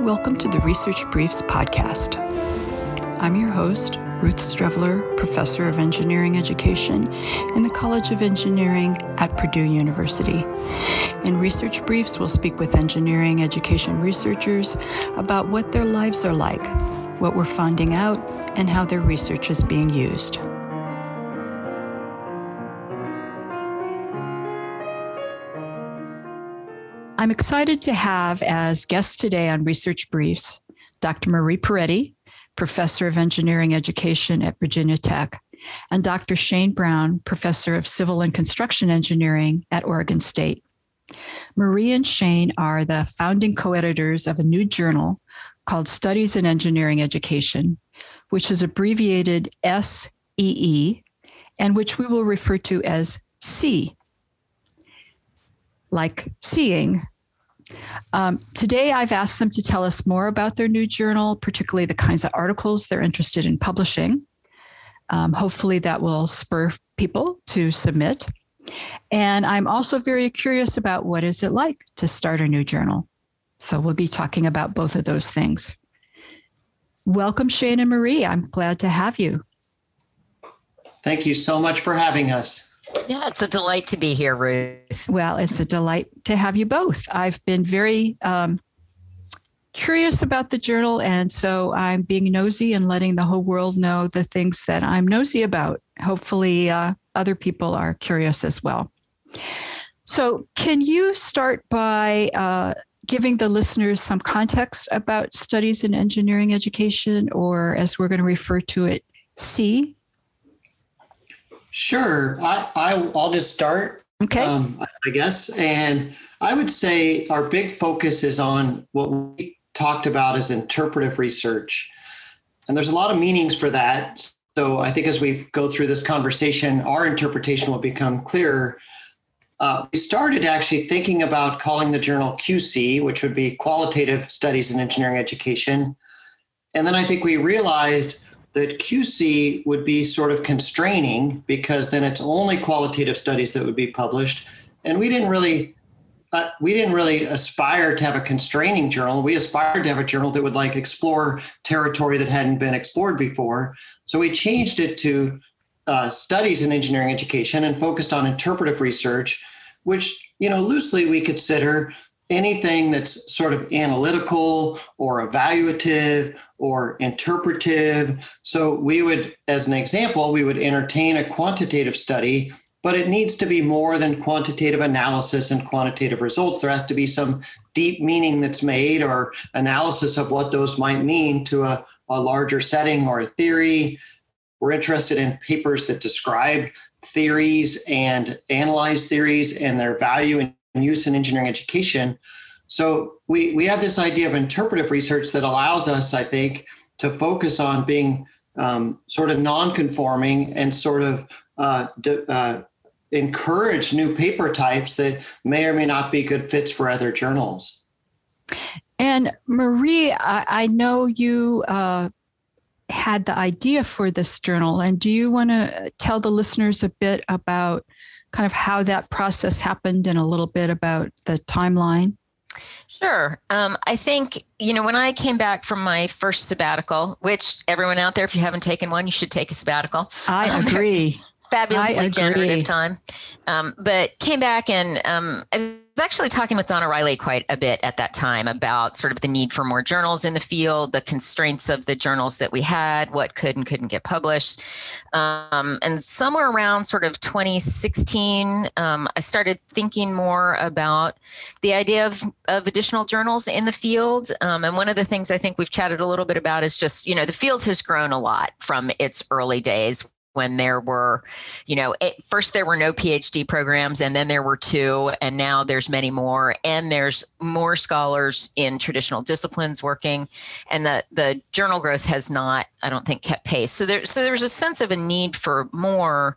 Welcome to the Research Briefs podcast. I'm your host, Ruth Streveler, Professor of Engineering Education in the College of Engineering at Purdue University. In Research Briefs, we'll speak with engineering education researchers about what their lives are like, what we're finding out, and how their research is being used. I'm excited to have as guest today on Research Briefs Dr. Marie Paretti, Professor of Engineering Education at Virginia Tech, and Dr. Shane Brown, Professor of Civil and Construction Engineering at Oregon State. Marie and Shane are the founding co editors of a new journal called Studies in Engineering Education, which is abbreviated SEE, and which we will refer to as SEE like seeing. Um, today, I've asked them to tell us more about their new journal, particularly the kinds of articles they're interested in publishing. Um, hopefully, that will spur people to submit. And I'm also very curious about what is it like to start a new journal. So we'll be talking about both of those things. Welcome, Shane and Marie. I'm glad to have you. Thank you so much for having us. Yeah, it's a delight to be here, Ruth. Well, it's a delight to have you both. I've been very um, curious about the journal, and so I'm being nosy and letting the whole world know the things that I'm nosy about. Hopefully, uh, other people are curious as well. So, can you start by uh, giving the listeners some context about studies in engineering education, or as we're going to refer to it, SEE Sure. I, I will just start. Okay. Um, I guess, and I would say our big focus is on what we talked about as interpretive research, and there's a lot of meanings for that. So I think as we go through this conversation, our interpretation will become clearer. Uh, we started actually thinking about calling the journal QC, which would be Qualitative Studies in Engineering Education. And then I think we realized that QC would be sort of constraining because then it's only qualitative studies that would be published. And we didn't really uh, we didn't really aspire to have a constraining journal. We aspired to have a journal that would like explore territory that hadn't been explored before. So we changed it to uh, studies in engineering education and focused on interpretive research, which you know loosely we consider anything that's sort of analytical or evaluative or interpretive. So we would, as an example, we would entertain a quantitative study, but it needs to be more than quantitative analysis and quantitative results. There has to be some deep meaning that's made or analysis of what those might mean to a, a larger setting or a theory. We're interested in papers that describe theories and analyze theories and their value and use in engineering education. So we, we have this idea of interpretive research that allows us, I think, to focus on being um, sort of non-conforming and sort of uh, uh, encourage new paper types that may or may not be good fits for other journals. And Marie, I, I know you uh, had the idea for this journal, and do you want to tell the listeners a bit about kind of how that process happened and a little bit about the timeline? Sure. Um, I think, you know, when I came back from my first sabbatical, which everyone out there, if you haven't taken one, you should take a sabbatical. I agree. Fabulously generative time. Um, but came back and um, I was actually talking with Donna Riley quite a bit at that time about sort of the need for more journals in the field, the constraints of the journals that we had, what could and couldn't get published. Um, and somewhere around sort of 2016, um, I started thinking more about the idea of, of additional journals in the field. Um, and one of the things I think we've chatted a little bit about is just, you know, the field has grown a lot from its early days when there were, you know, it, first there were no PhD programs and then there were two, and now there's many more. And there's more scholars in traditional disciplines working, and the, the journal growth has not, I don't think, kept pace. So, there, so there's a sense of a need for more,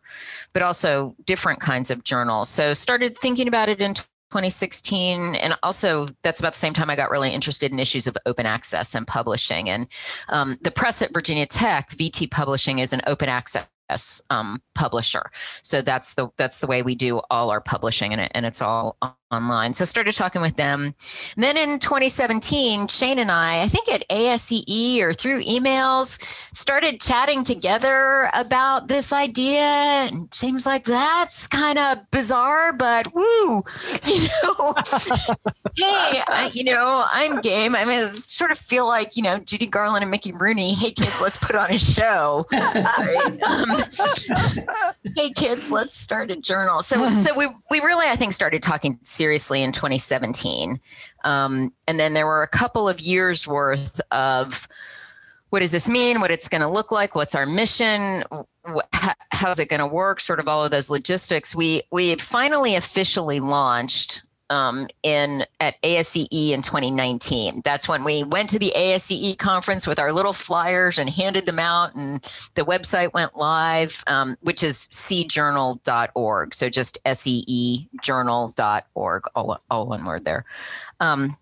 but also different kinds of journals. So started thinking about it in 2016 and also that's about the same time i got really interested in issues of open access and publishing and um, the press at virginia tech vt publishing is an open access um, publisher. So that's the that's the way we do all our publishing, and, it, and it's all online. So started talking with them. And then in 2017, Shane and I, I think at ASEE or through emails, started chatting together about this idea. And like, that's kind of bizarre, but woo, you know, hey, I, you know, I'm game. I mean, I sort of feel like, you know, Judy Garland and Mickey Rooney, hey kids, let's put on a show. um, hey kids, let's start a journal. So, so we, we really, I think, started talking seriously in 2017. Um, and then there were a couple of years worth of what does this mean? What it's going to look like? What's our mission? How's it going to work? Sort of all of those logistics. We we finally officially launched um, in at ASEE in 2019. That's when we went to the ASEE conference with our little flyers and handed them out, and the website went live, um, which is seejournal.org. So just seejournal.org, all, all one word there. Um,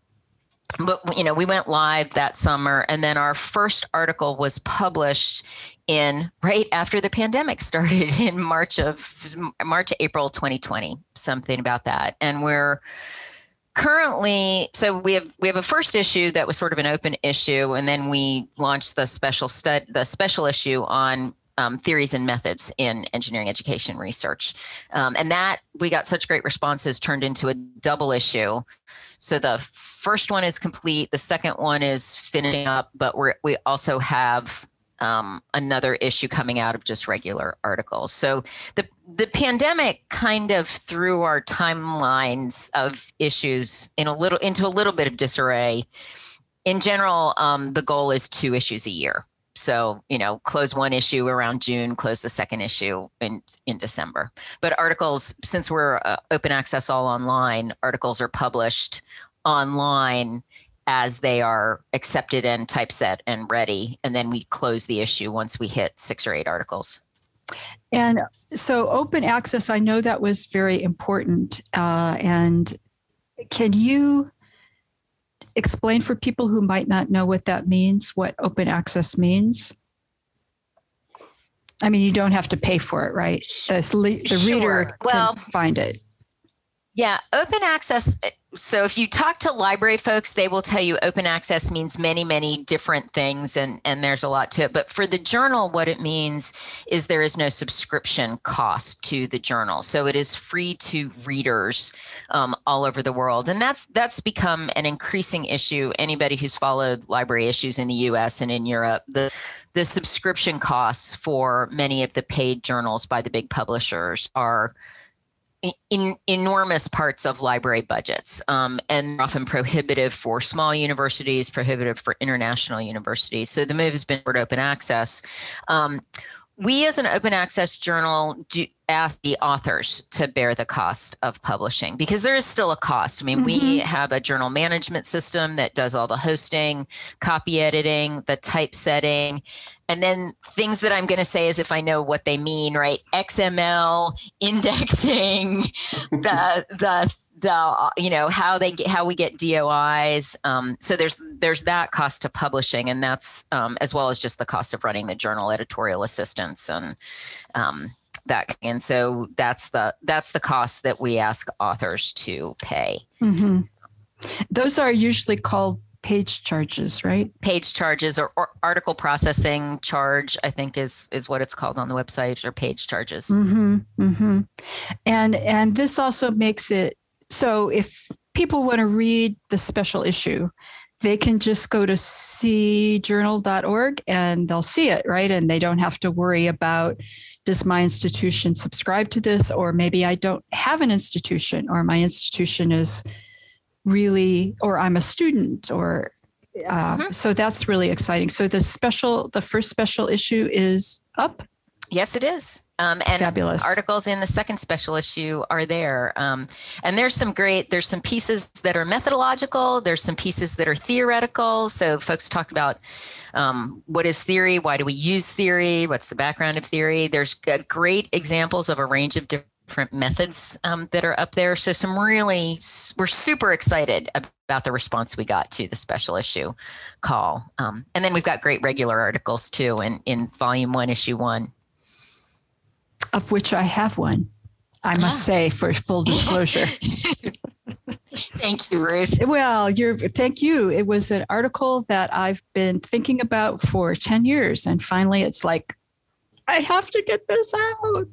but you know we went live that summer and then our first article was published in right after the pandemic started in march of march april 2020 something about that. And we're currently so we have we have a first issue that was sort of an open issue and then we launched the special stud the special issue on um, theories and methods in engineering education research. Um, and that we got such great responses turned into a double issue. So the first one is complete, the second one is finishing up, but we we also have um, another issue coming out of just regular articles. So the the pandemic kind of threw our timelines of issues in a little into a little bit of disarray. In general, um, the goal is two issues a year. So, you know, close one issue around June, close the second issue in, in December. But articles, since we're uh, open access all online, articles are published online as they are accepted and typeset and ready. And then we close the issue once we hit six or eight articles. And so, open access, I know that was very important. Uh, and can you explain for people who might not know what that means, what open access means? I mean, you don't have to pay for it, right? The, the sure. reader well, can find it. Yeah, open access so if you talk to library folks they will tell you open access means many many different things and and there's a lot to it. But for the journal what it means is there is no subscription cost to the journal. So it is free to readers um, all over the world. And that's that's become an increasing issue. Anybody who's followed library issues in the us and in europe the the subscription costs for many of the paid journals by the big publishers are in enormous parts of library budgets um, and often prohibitive for small universities, prohibitive for international universities. So the move has been toward open access. Um, we as an open access journal do ask the authors to bear the cost of publishing because there is still a cost. I mean, mm-hmm. we have a journal management system that does all the hosting, copy editing, the typesetting, and then things that I'm going to say as if I know what they mean, right? XML, indexing, the the the you know how they get how we get DOIs. Um, so there's there's that cost to publishing, and that's um, as well as just the cost of running the journal, editorial assistance, and um, that. And so that's the that's the cost that we ask authors to pay. Mm-hmm. Those are usually called page charges, right? Page charges or, or, article processing charge, I think is is what it's called on the website, or page charges. Mm-hmm, mm-hmm. And and this also makes it so if people want to read the special issue, they can just go to seejournal.org and they'll see it, right? And they don't have to worry about does my institution subscribe to this, or maybe I don't have an institution, or my institution is really, or I'm a student, or uh, mm-hmm. so that's really exciting. So the special, the first special issue is up. Yes, it is. Um, and Fabulous. articles in the second special issue are there. Um, and there's some great, there's some pieces that are methodological, there's some pieces that are theoretical. So folks talked about um, what is theory, why do we use theory, what's the background of theory. There's great examples of a range of different methods um, that are up there. So some really, we're super excited about the response we got to the special issue call. Um, and then we've got great regular articles too in, in volume one, issue one of which I have one. I must say, for full disclosure. thank you, Ruth. Well, you're thank you. It was an article that I've been thinking about for 10 years. And finally it's like, I have to get this out.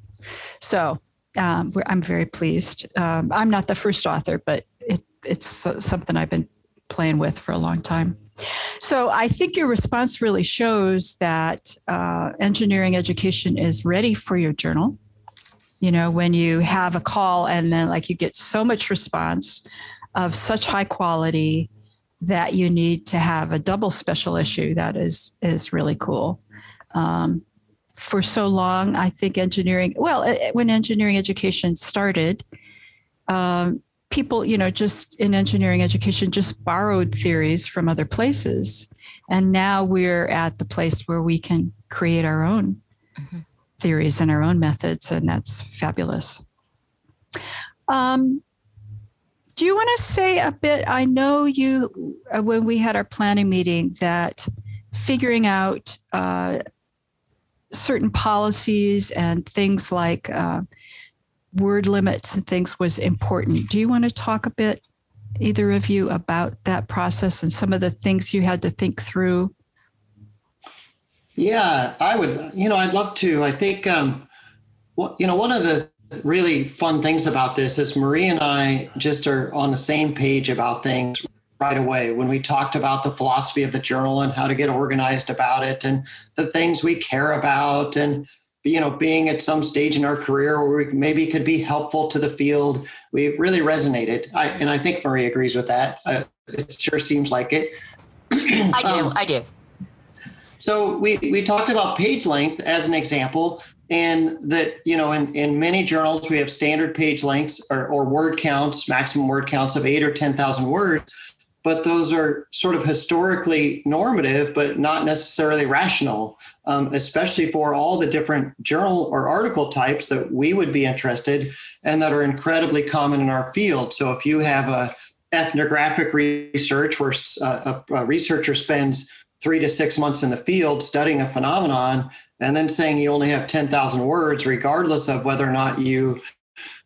So um, I'm very pleased. Um, I'm not the first author, but it, it's something I've been playing with for a long time. So I think your response really shows that uh, engineering education is ready for your journal. You know, when you have a call and then like you get so much response of such high quality that you need to have a double special issue that is is really cool. Um, for so long, I think engineering. Well, when engineering education started, um, people, you know, just in engineering education, just borrowed theories from other places. And now we're at the place where we can create our own mm-hmm. theories and our own methods, and that's fabulous. Um, do you want to say a bit? I know you, uh, when we had our planning meeting, that figuring out uh, certain policies and things like uh, word limits and things was important. Do you want to talk a bit, either of you, about that process and some of the things you had to think through? Yeah, I would. You know, I'd love to. I think, um, well, you know, one of the really fun things about this is Marie and I just are on the same page about things right away when we talked about the philosophy of the journal and how to get organized about it and the things we care about and you know, being at some stage in our career where we maybe could be helpful to the field. We really resonated. I, and I think Marie agrees with that. Uh, it sure seems like it. I do. Um, I do. So we, we talked about page length as an example and that, you know, in, in many journals, we have standard page lengths or, or word counts, maximum word counts of eight or 10,000 words but those are sort of historically normative, but not necessarily rational, um, especially for all the different journal or article types that we would be interested and that are incredibly common in our field. So if you have a ethnographic research where uh, a, a researcher spends three to six months in the field studying a phenomenon and then saying you only have 10,000 words, regardless of whether or not you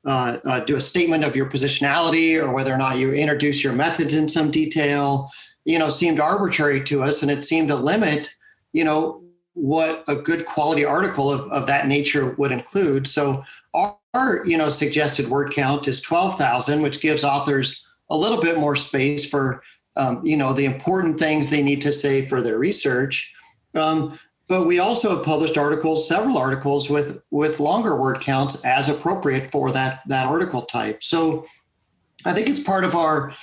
uh, uh, do a statement of your positionality or whether or not you introduce your methods in some detail, you know, seemed arbitrary to us, and it seemed to limit, you know, what a good quality article of, of that nature would include. So our, you know suggested word count is twelve thousand, which gives authors a little bit more space for um, you know the important things they need to say for their research. Um, but we also have published articles, several articles with with longer word counts as appropriate for that that article type. So I think it's part of our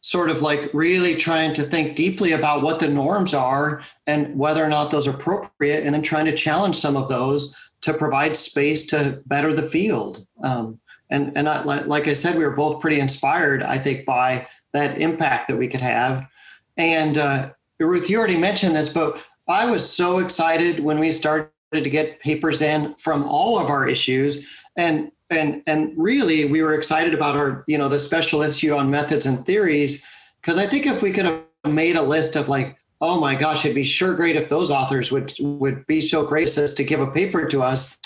sort of like really trying to think deeply about what the norms are and whether or not those are appropriate, and then trying to challenge some of those to provide space to better the field. Um, and and I, like I said, we were both pretty inspired, I think, by that impact that we could have. And uh, Ruth, you already mentioned this, but I was so excited when we started to get papers in from all of our issues. And and and really we were excited about our you know the special issue on methods and theories. Because I think if we could have made a list of like oh my gosh it'd be sure great if those authors would would be so gracious to give a paper to us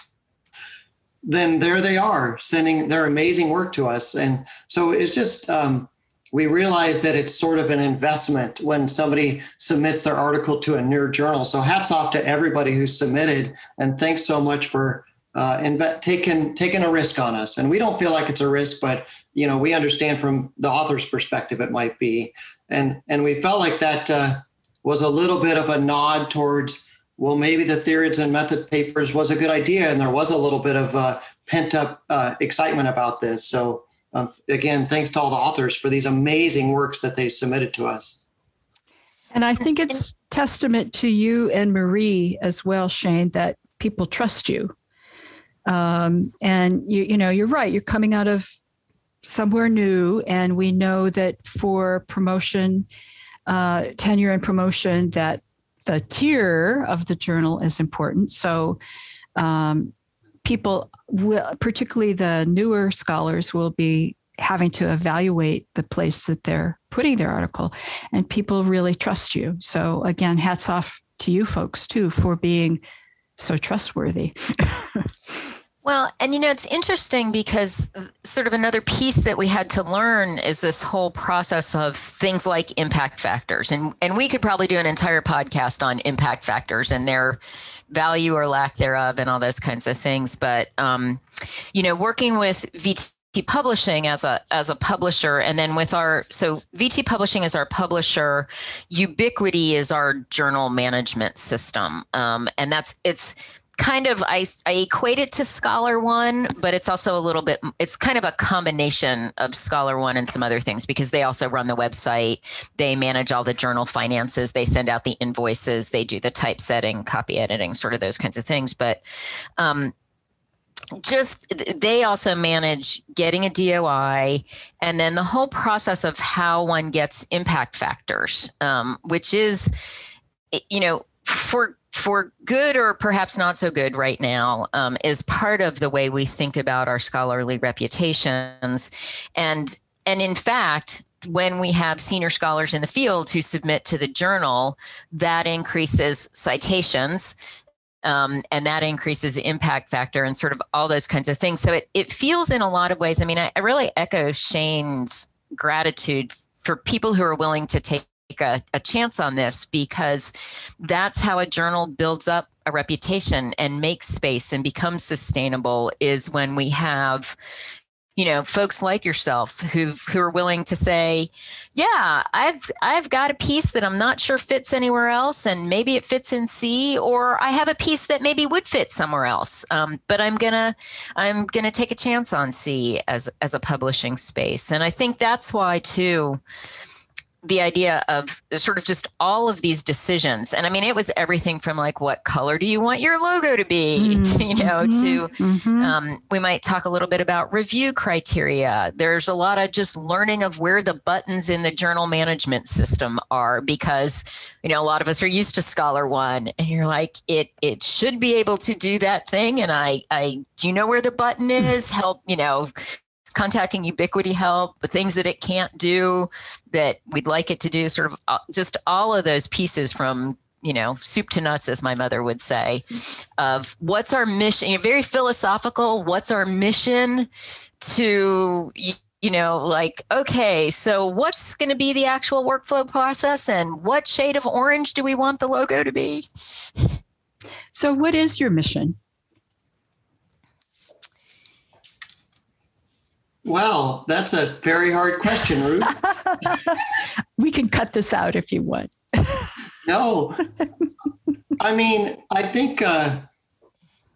then there they are sending their amazing work to us. And so it's just um, we realize that it's sort of an investment when somebody submits their article to a newer journal. So hats off to everybody who submitted, and thanks so much for uh, taking taking a risk on us. And we don't feel like it's a risk, but you know we understand from the author's perspective it might be, and and we felt like that uh, was a little bit of a nod towards well maybe the theories and method papers was a good idea, and there was a little bit of uh, pent up uh, excitement about this. So um, again, thanks to all the authors for these amazing works that they submitted to us. And I think it's testament to you and Marie as well, Shane, that people trust you. Um, and you, you know, you're right. You're coming out of somewhere new, and we know that for promotion, uh, tenure and promotion, that the tier of the journal is important. So, um, people will, particularly the newer scholars, will be having to evaluate the place that they're putting their article, and people really trust you. So again, hats off to you folks too for being so trustworthy. Well, and you know, it's interesting because sort of another piece that we had to learn is this whole process of things like impact factors. And, and we could probably do an entire podcast on impact factors and their value or lack thereof and all those kinds of things. But, um, you know, working with VT Publishing as a as a publisher, and then with our so VT Publishing is our publisher, Ubiquity is our journal management system, um, and that's it's kind of I, I equate it to ScholarOne but it's also a little bit it's kind of a combination of ScholarOne and some other things because they also run the website. They manage all the journal finances. They send out the invoices. They do the typesetting copy editing sort of those kinds of things. But um, just they also manage getting a DOI and then the whole process of how one gets impact factors, um, which is, you know, for for good or perhaps not so good right now um, is part of the way we think about our scholarly reputations. And and in fact when we have senior scholars in the field who submit to the journal that increases citations um, and that increases the impact factor and sort of all those kinds of things. So it, it feels in a lot of ways i mean I, I really echo shane's gratitude for people who are willing to take a, a chance on this because that's how a journal builds up a reputation and makes space and becomes sustainable is when we have you know folks like yourself who who are willing to say yeah i've i've got a piece that i'm not sure fits anywhere else and maybe it fits in SEE or i have a piece that maybe would fit somewhere else um, but i'm gonna i'm gonna take a chance on SEE as as a publishing space. And i think that's why too the idea of sort of just all of these decisions and i mean it was everything from like what color do you want your logo to be mm-hmm. to, you know to mm-hmm. um, we might talk a little bit about review criteria there's a lot of just learning of where the buttons in the journal management system are because you know a lot of us are used to ScholarOne and you're like it it should be able to do that thing and i i do you know where the button is help you know contacting Ubiquity help, the things that it can't do that we'd like it to do, sort of uh, just all of those pieces from you know soup to nuts as my mother would say of what's our mission very philosophical what's our mission to you know like okay so what's going to be the actual workflow process and what shade of orange do we want the logo to be? So what is your mission Well, that's a very hard question, Ruth. we can cut this out if you want. no. I mean, I think uh,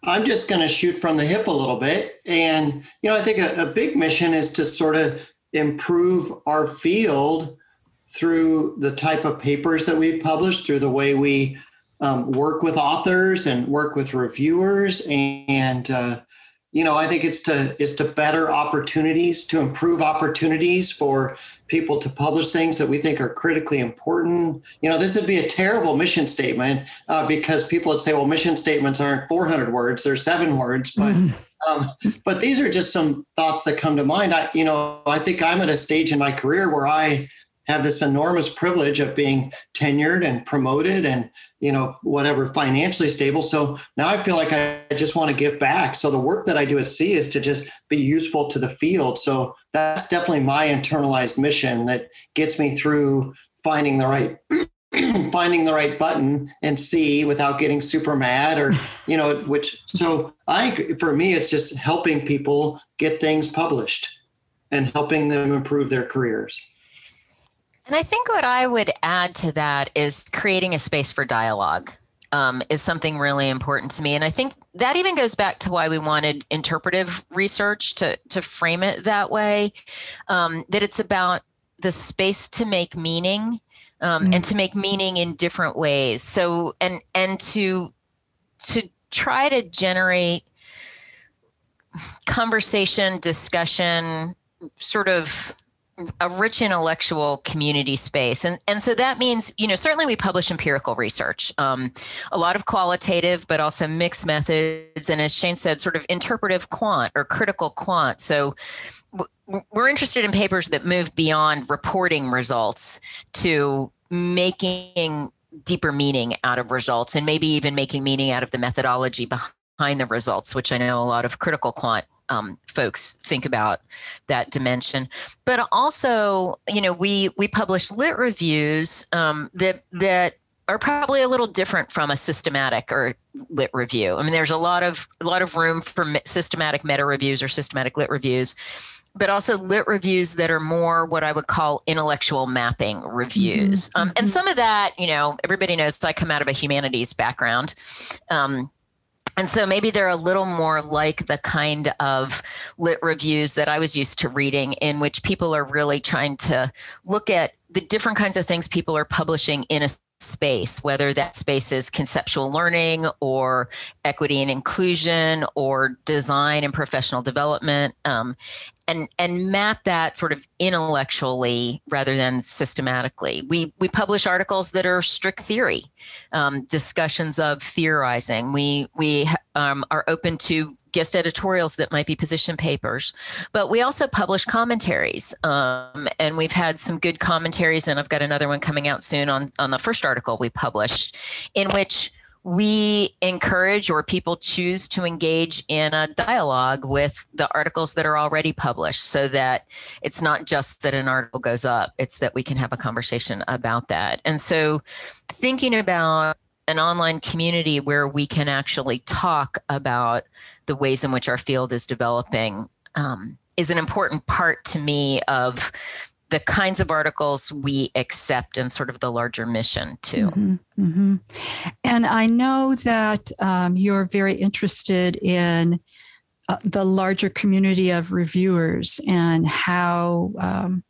I'm just going to shoot from the hip a little bit. And, you know, I think a, a big mission is to sort of improve our field through the type of papers that we publish, through the way we um, work with authors and work with reviewers and, uh, you know, I think it's to is to better opportunities, to improve opportunities for people to publish things that we think are critically important. You know, this would be a terrible mission statement uh, because people would say, "Well, mission statements aren't 400 words; they're seven words." But um, but these are just some thoughts that come to mind. I, you know, I think I'm at a stage in my career where I have this enormous privilege of being tenured and promoted and you know whatever financially stable. So now i feel like i just want to give back. So the work that i do at SEE is to just be useful to the field. So that's definitely my internalized mission that gets me through finding the right finding the right button and see without getting super mad or you know which so i for me it's just helping people get things published and helping them improve their careers and I think what I would add to that is creating a space for dialogue. Um, is something really important to me. And I think that even goes back to why we wanted interpretive research to, to frame it that way um, that it's about the space to make meaning um, mm-hmm. and to make meaning in different ways. So, and, and to, to try to generate conversation, discussion, sort of a rich intellectual community space. And and so that means you know certainly we publish empirical research um, a lot of qualitative but also mixed methods and as shane said sort of interpretive quant or critical quant. So we're interested in papers that move beyond reporting results to making deeper meaning out of results and maybe even making meaning out of the methodology behind the results, which I know a lot of critical quant um, folks think about that dimension. But also, you know, we we publish lit reviews um, that that are probably a little different from a systematic or lit review. I mean, there's a lot of a lot of room for systematic meta reviews or systematic lit reviews, but also lit reviews that are more what I would call intellectual mapping reviews. Mm-hmm. Um, and mm-hmm. some of that, you know, everybody knows I come out of a humanities background. Um, and so maybe they're a little more like the kind of lit reviews that I was used to reading, in which people are really trying to look at the different kinds of things people are publishing in a space, whether that space is conceptual learning or equity and inclusion or design and professional development, um, and and map that sort of intellectually rather than systematically. We we publish articles that are strict theory, um, discussions of theorizing. We we um, are open to guest editorials that might be position papers. But we also publish commentaries, um, and we've had some good commentaries, and I've got another one coming out soon on on the first article we published, in which we encourage or people choose to engage in a dialogue with the articles that are already published so that it's not just that an article goes up it's that we can have a conversation about that. And so thinking about an online community where we can actually talk about the ways in which our field is developing um, is an important part to me of the kinds of articles we accept and sort of the larger mission too. Mm-hmm, mm-hmm. And I know that um, you're very interested in uh, the larger community of reviewers and how um,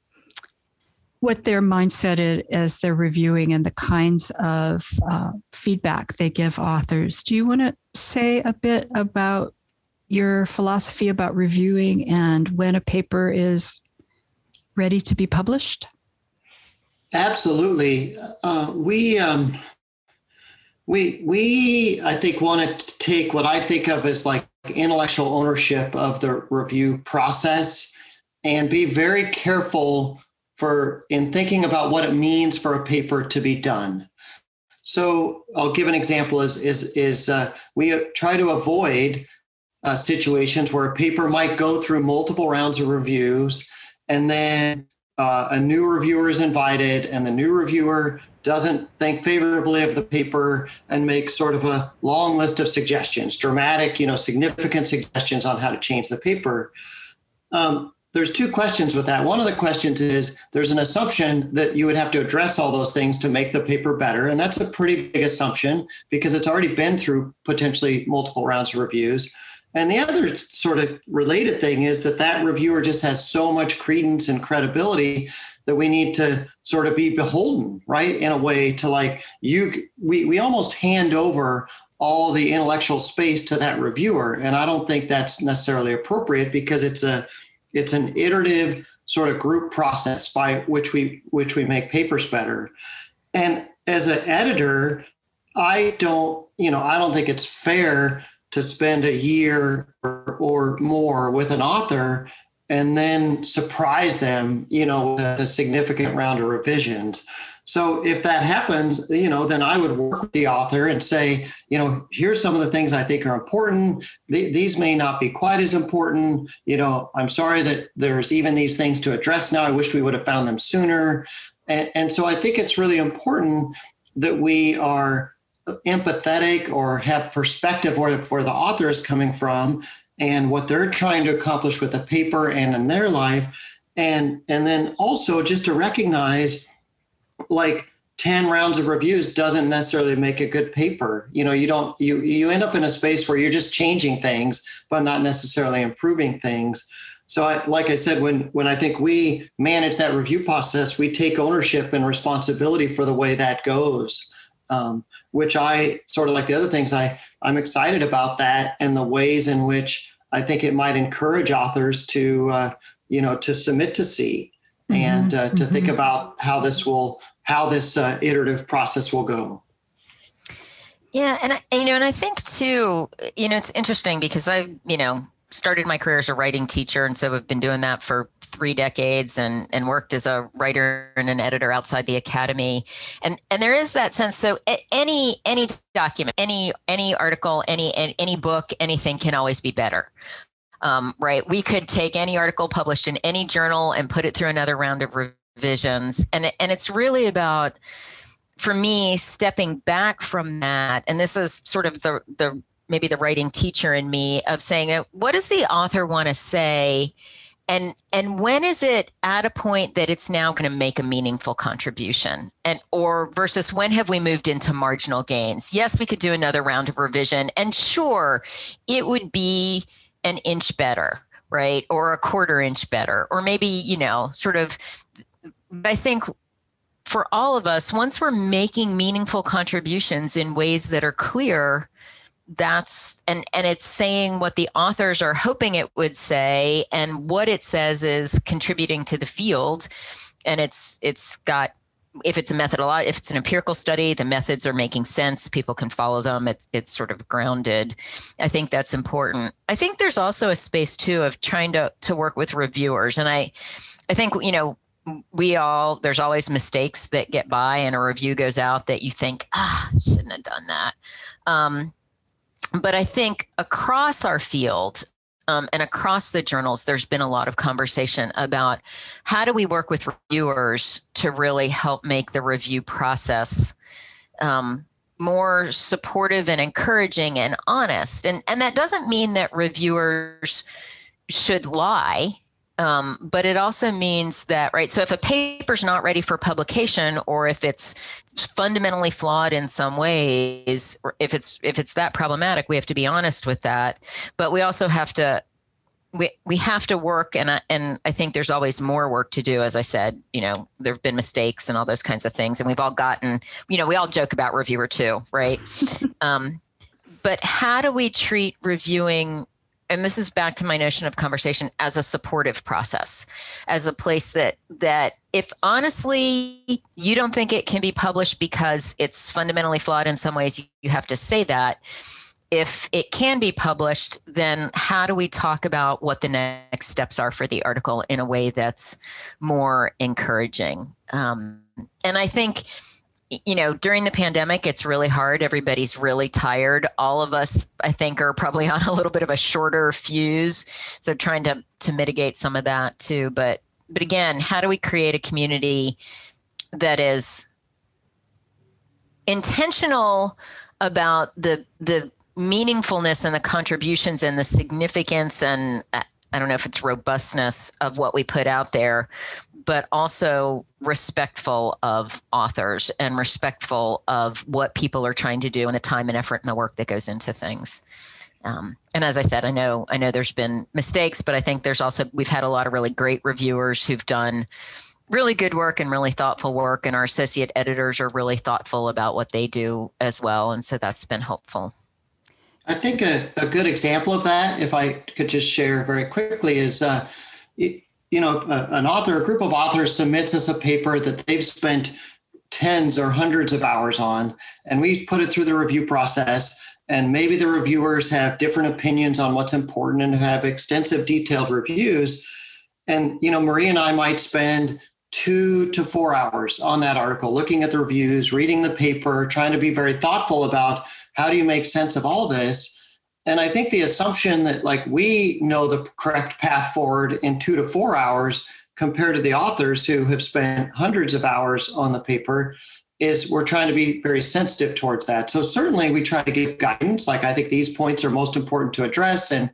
what their mindset is as they're reviewing and the kinds of uh, feedback they give authors. Do you want to say a bit about your philosophy about reviewing and when a paper is ready to be published? Absolutely. Uh, we um, we we I think want to take what I think of as like intellectual ownership of the review process and be very careful for in thinking about what it means for a paper to be done. So I'll give an example: is is is uh, we try to avoid uh, situations where a paper might go through multiple rounds of reviews, and then uh, a new reviewer is invited, and the new reviewer doesn't think favorably of the paper and makes sort of a long list of suggestions, dramatic, you know, significant suggestions on how to change the paper. Um, there's two questions with that. One of the questions is there's an assumption that you would have to address all those things to make the paper better. And that's a pretty big assumption because it's already been through potentially multiple rounds of reviews. And the other sort of related thing is that that reviewer just has so much credence and credibility that we need to sort of be beholden, right? In a way to like you, we, we almost hand over all the intellectual space to that reviewer. And I don't think that's necessarily appropriate because it's a, it's an iterative sort of group process by which we which we make papers better. And as an editor, I don't, you know, I don't think it's fair to spend a year or, or more with an author and then surprise them, you know, with a significant round of revisions. So if that happens, you know, then I would work with the author and say, you know, here's some of the things I think are important. These may not be quite as important. You know, I'm sorry that there's even these things to address now. I wish we would have found them sooner. And, and so I think it's really important that we are empathetic or have perspective where, where the author is coming from and what they're trying to accomplish with the paper and in their life. And, and then also just to recognize like 10 rounds of reviews doesn't necessarily make a good paper. You know you don't you you end up in a space where you're just changing things but not necessarily improving things. So I, like i said when when i think we manage that review process we take ownership and responsibility for the way that goes. Um, which i sort of like the other things i i'm excited about that and the ways in which i think it might encourage authors to uh, you know to submit to SEE mm-hmm. and uh, to mm-hmm. think about how this will how this uh, iterative process will go. Yeah, and I, you know, and I think too, you know, it's interesting because I, you know, started my career as a writing teacher, and so I've been doing that for three decades and and worked as a writer and an editor outside the academy. And and there is that sense so any any document any any article any any book anything can always be better. Um, right? We could take any article published in any journal and put it through another round of revisions. And and it's really about for me stepping back from that and this is sort of the the maybe the writing teacher in me of saying what does the author want to say and and when is it at a point that it's now going to make a meaningful contribution? And or versus when have we moved into marginal gains? Yes we could do another round of revision and sure it would be an inch better right? Or a quarter inch better or maybe you know sort of i think for all of us, once we're making meaningful contributions in ways that are clear, that's and and it's saying what the authors are hoping it would say and what it says is contributing to the field. And it's it's got if it's a methodology if it's an empirical study the methods are making sense. People can follow them. It's it's sort of grounded. I think that's important. I think there's also a space too of trying to to work with reviewers. And i i think you know we all there's always mistakes that get by and a review goes out that you think ah shouldn't have done that. Um, but i think across our field um, and across the journals there's been a lot of conversation about how do we work with reviewers to really help make the review process um, more supportive and encouraging and honest. And and that doesn't mean that reviewers should lie um, but it also means that, right? So if a paper's not ready for publication, or if it's fundamentally flawed in some ways, or if it's if it's that problematic, we have to be honest with that. But we also have to we we have to work, and I, and I think there's always more work to do. As I said, you know, there have been mistakes and all those kinds of things, and we've all gotten, you know, we all joke about reviewer too, right? um, but how do we treat reviewing and this is back to my notion of conversation as a supportive process as a place that that if honestly you don't think it can be published because it's fundamentally flawed in some ways you have to say that. If it can be published then how do we talk about what the next steps are for the article in a way that's more encouraging? Um, and i think you know, during the pandemic, it's really hard. Everybody's really tired. All of us, I think, are probably on a little bit of a shorter fuse. So trying to to mitigate some of that too. But but again, how do we create a community that is intentional about the the meaningfulness and the contributions and the significance and uh, I don't know if it's robustness of what we put out there, but also respectful of authors and respectful of what people are trying to do and the time and effort and the work that goes into things. Um, and as I said, I know I know there's been mistakes, but I think there's also we've had a lot of really great reviewers who've done really good work and really thoughtful work, and our associate editors are really thoughtful about what they do as well, and so that's been helpful. I think a, a good example of that, if I could just share very quickly, is uh, you know, an author, a group of authors submits us a paper that they've spent tens or hundreds of hours on, and we put it through the review process. And maybe the reviewers have different opinions on what's important and have extensive, detailed reviews. And, you know, Marie and I might spend two to four hours on that article, looking at the reviews, reading the paper, trying to be very thoughtful about how do you make sense of all this and I think the assumption that like we know the correct path forward in two to four hours compared to the authors who have spent hundreds of hours on the paper is we're trying to be very sensitive towards that. So certainly we try to give guidance. Like I think these points are most important to address. And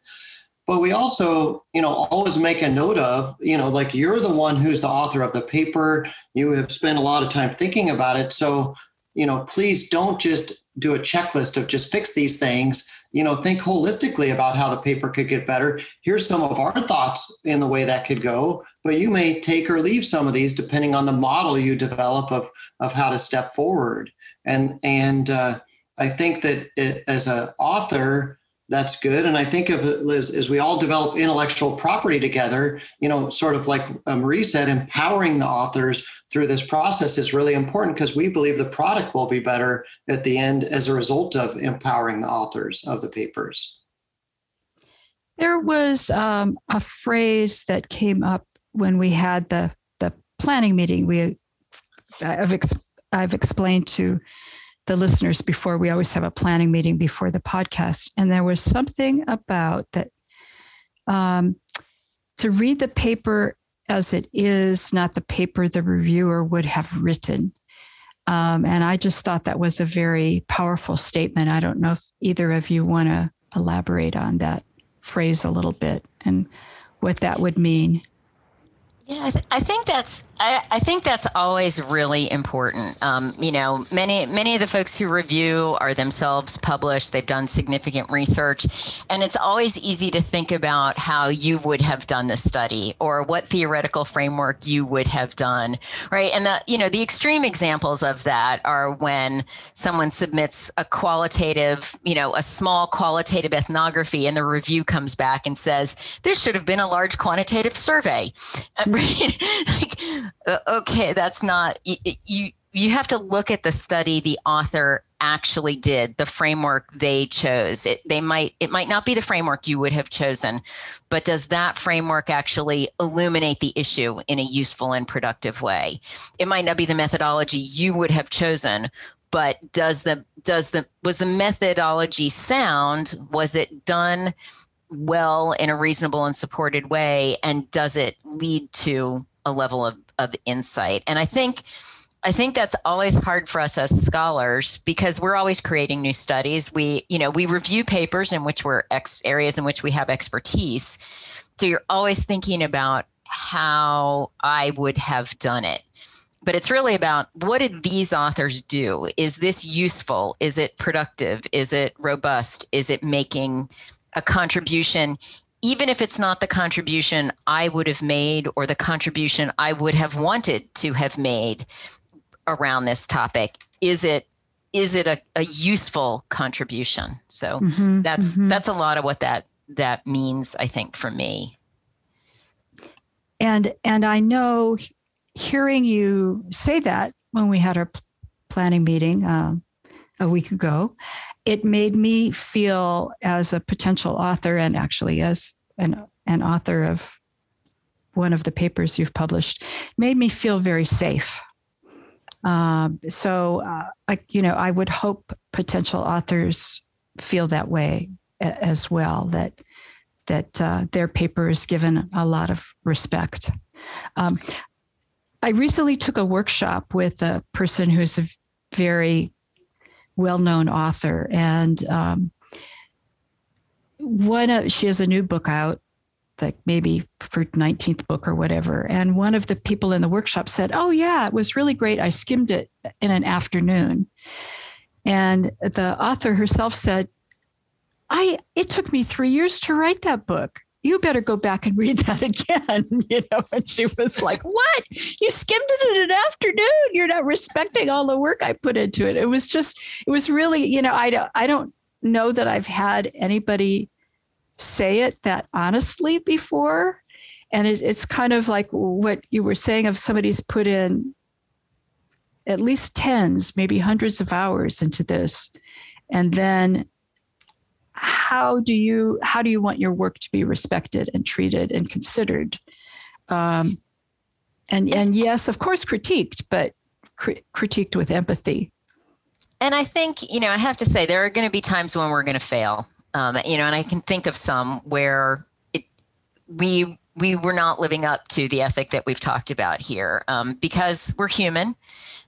but we also, you know, always make a note of, you know, like you're the one who's the author of the paper. You have spent a lot of time thinking about it. So, you know, please don't just do a checklist of just fix these things you know think holistically about how the paper could get better. Here's some of our thoughts in the way that could go but you may take or leave some of these depending on the model you develop of of how to step forward. And and uh, i think that it, as an author that's good. And I think of as, as we all develop intellectual property together, you know, sort of like uh, Marie said, empowering the authors through this process is really important because we believe the product will be better at the end as a result of empowering the authors of the papers. There was um, a phrase that came up when we had the the planning meeting, we I've ex- I've explained to the listeners before we always have a planning meeting before the podcast, and there was something about that um, to read the paper as it is, not the paper the reviewer would have written. Um, and I just thought that was a very powerful statement. I don't know if either of you want to elaborate on that phrase a little bit and what that would mean. Yeah, I, th- I, think that's I, I, think that's always really important. Um, you know, many many of the folks who review are themselves published. They've done significant research, and it's always easy to think about how you would have done the study or what theoretical framework you would have done, right? And the you know the extreme examples of that are when someone submits a qualitative, you know, a small qualitative ethnography, and the review comes back and says this should have been a large quantitative survey right? like, Uh, okay, that's not you, you. You have to look at the study the author actually did, the framework they chose. It, they might it might not be the framework you would have chosen, but does that framework actually illuminate the issue in a useful and productive way? It might not be the methodology you would have chosen, but does the does the was the methodology sound? Was it done well in a reasonable and supported way and does it lead to a level of, of insight. And i think i think that's always hard for us as scholars because we're always creating new studies. We you know we review papers in which we're ex areas in which we have expertise. So you're always thinking about how i would have done it. But it's really about what did these authors do? Is this useful? Is it productive? Is it robust? Is it making a contribution even if it's not the contribution I would have made or the contribution I would have wanted to have made around this topic, is it is it a, a useful contribution? So mm-hmm, that's mm-hmm. that's a lot of what that that means, I think, for me. And and I know hearing you say that when we had our planning meeting um, a week ago, it made me feel as a potential author and actually as an, an author of one of the papers you've published made me feel very safe. Um, so uh, I, you know i would hope potential authors feel that way a- as well that that uh, their paper is given a lot of respect. Um, i recently took a workshop with a person who's a very well-known author, and um, one of, she has a new book out, like maybe for 19th book or whatever. And one of the people in the workshop said, "Oh yeah, it was really great. I skimmed it in an afternoon." And the author herself said, "I it took me three years to write that book." You better go back and read that again. You know, and she was like, What? You skimmed it in an afternoon. You're not respecting all the work I put into it. It was just, it was really, you know, I don't, I don't know that I've had anybody say it that honestly before. And it, it's kind of like what you were saying of somebody's put in at least tens, maybe hundreds of hours into this. And then how do you how do you want your work to be respected and treated and considered? Um, and and yes of course critiqued but cri- critiqued with empathy. And i think you know i have to say there are going to be times when we're going to fail. Um, you know and i can think of some where it we we were not living up to the ethic that we've talked about here um, because we're human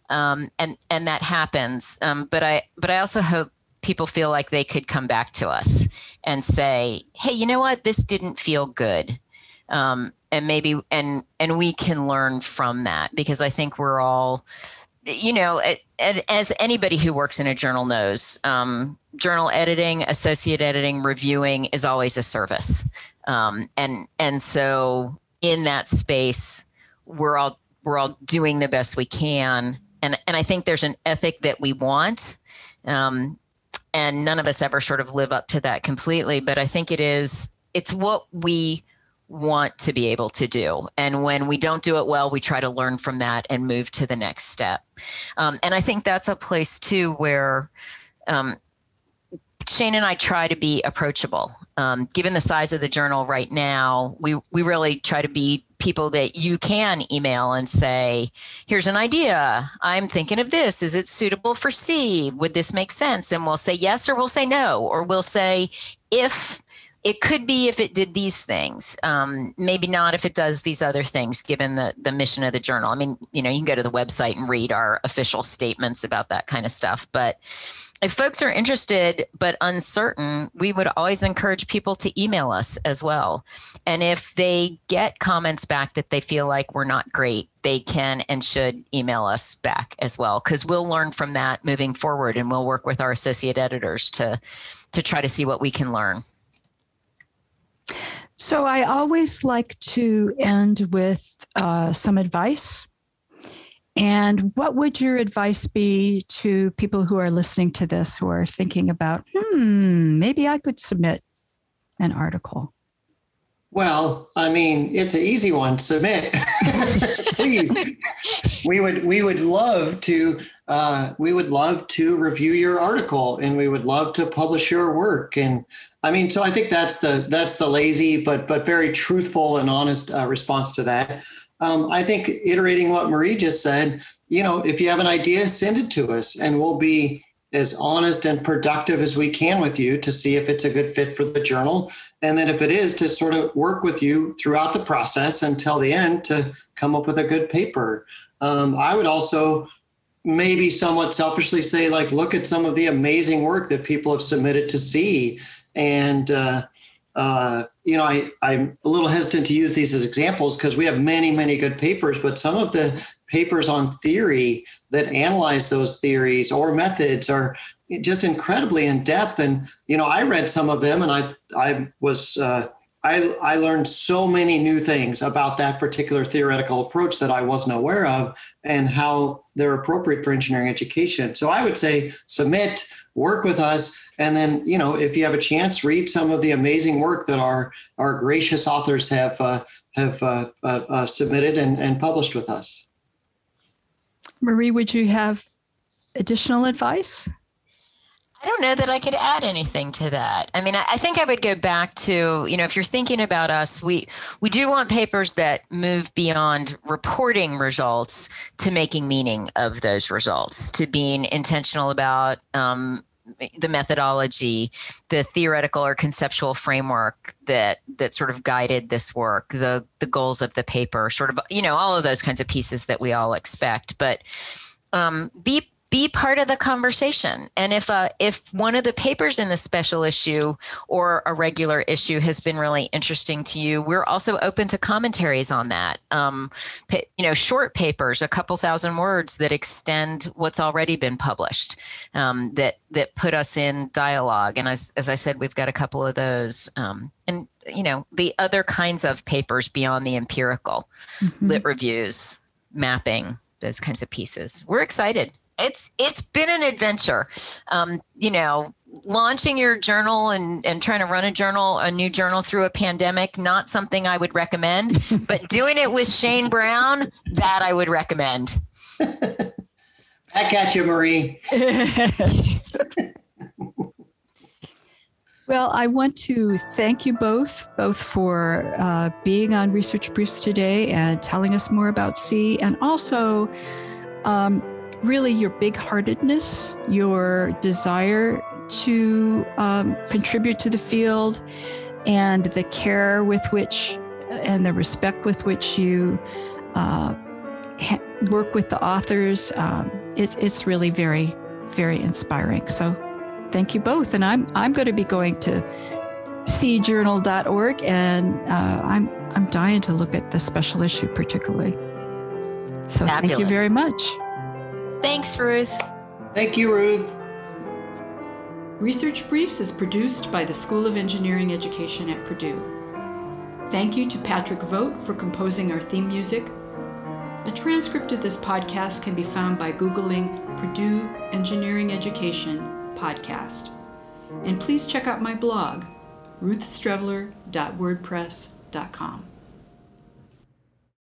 um, and and that happens. Um, but i but i also hope people feel like they could come back to us and say, "Hey, you know what? This didn't feel good," um, and maybe and and we can learn from that because I think we're all, you know, as anybody who works in a journal knows, um, journal editing, associate editing, reviewing is always a service, um, and and so in that space, we're all we're all doing the best we can, and and I think there's an ethic that we want. Um, and none of us ever sort of live up to that completely but i think it is it's what we want to be able to do and when we don't do it well we try to learn from that and move to the next step um, and i think that's a place too where um, Shane and I try to be approachable. Um, given the size of the journal right now, we we really try to be people that you can email and say, here's an idea. I'm thinking of this. Is it suitable for SEE? Would this make sense? And we'll say yes or we'll say no, or we'll say, if it could be if it did these things um, maybe not if it does these other things given the, the mission of the journal. I mean you know you can go to the website and read our official statements about that kind of stuff. But if folks are interested but uncertain we would always encourage people to email us as well. And if they get comments back that they feel like we're not great they can and should email us back as well because we'll learn from that moving forward and we'll work with our associate editors to to try to see what we can learn so I always like to end with uh, some advice. And what would your advice be to people who are listening to this who are thinking about, hmm, maybe I could submit an article? Well, I mean, it's an easy one. Submit, please. we would we would love to uh, we would love to review your article, and we would love to publish your work. And I mean, so I think that's the that's the lazy but but very truthful and honest uh, response to that. Um, I think iterating what Marie just said, you know, if you have an idea, send it to us, and we'll be as honest and productive as we can with you to SEE if it's a good fit for the journal, and then if it is, to sort of work with you throughout the process until the end to come up with a good paper. Um, I would also maybe somewhat selfishly say like look at some of the amazing work that people have submitted to see and, uh, uh, you know, I, I'm a little hesitant to use these as examples because we have many, many good papers, but some of the papers on theory that analyze those theories or methods are just incredibly in depth. And, you know, I read some of them and I, I was, uh, I, I learned so many new things about that particular theoretical approach that I wasn't aware of and how they're appropriate for engineering education. So I would say submit, work with us, and then you know if you have a chance read some of the amazing work that our our gracious authors have uh, have uh, uh, uh, submitted and, and published with us marie would you have additional advice I don't know that I could add anything to that. I mean, I, I, think I would go back to, you know, if you're thinking about us, we we do want papers that move beyond reporting results to making meaning of those results, to being intentional about um, the methodology, the theoretical or conceptual framework that that sort of guided this work, the the goals of the paper, sort of you know all of those kinds of pieces that we all expect. But um, be be part of the conversation. And if uh, if one of the papers in the special issue or a regular issue has been really interesting to you, we're also open to commentaries on that. Um, you know, short papers, a couple thousand words that extend what's already been published, um, that that put us in dialogue. And as as I said, we've got a couple of those. Um, and you know, the other kinds of papers beyond the empirical, mm-hmm. lit reviews, mapping, those kinds of pieces. We're excited it's it's been an adventure. Um, you know, launching your journal and, and trying to run a journal, a new journal through a pandemic, not something I would recommend, but doing it with Shane Brown, that I would recommend. Back at you, Marie. well, I want to thank you both, both for uh, being on Research Briefs today and telling us more about SEE, and also um, really your big heartedness, your desire to um, contribute to the field, and the care with which and the respect with which you uh, ha- work with the authors. Um, it, it's really very, very inspiring. So thank you both. And I'm, I'm going to be going to seejournal.org and uh, I'm, I'm dying to look at the special issue particularly. So Fabulous. thank you very much. Thanks, Ruth. Thank you, Ruth. Research Briefs is produced by the School of Engineering Education at Purdue. Thank you to Patrick Vogt for composing our theme music. A transcript of this podcast can be found by Googling Purdue Engineering Education Podcast. And please check out my blog, ruthstreveler.wordpress.com.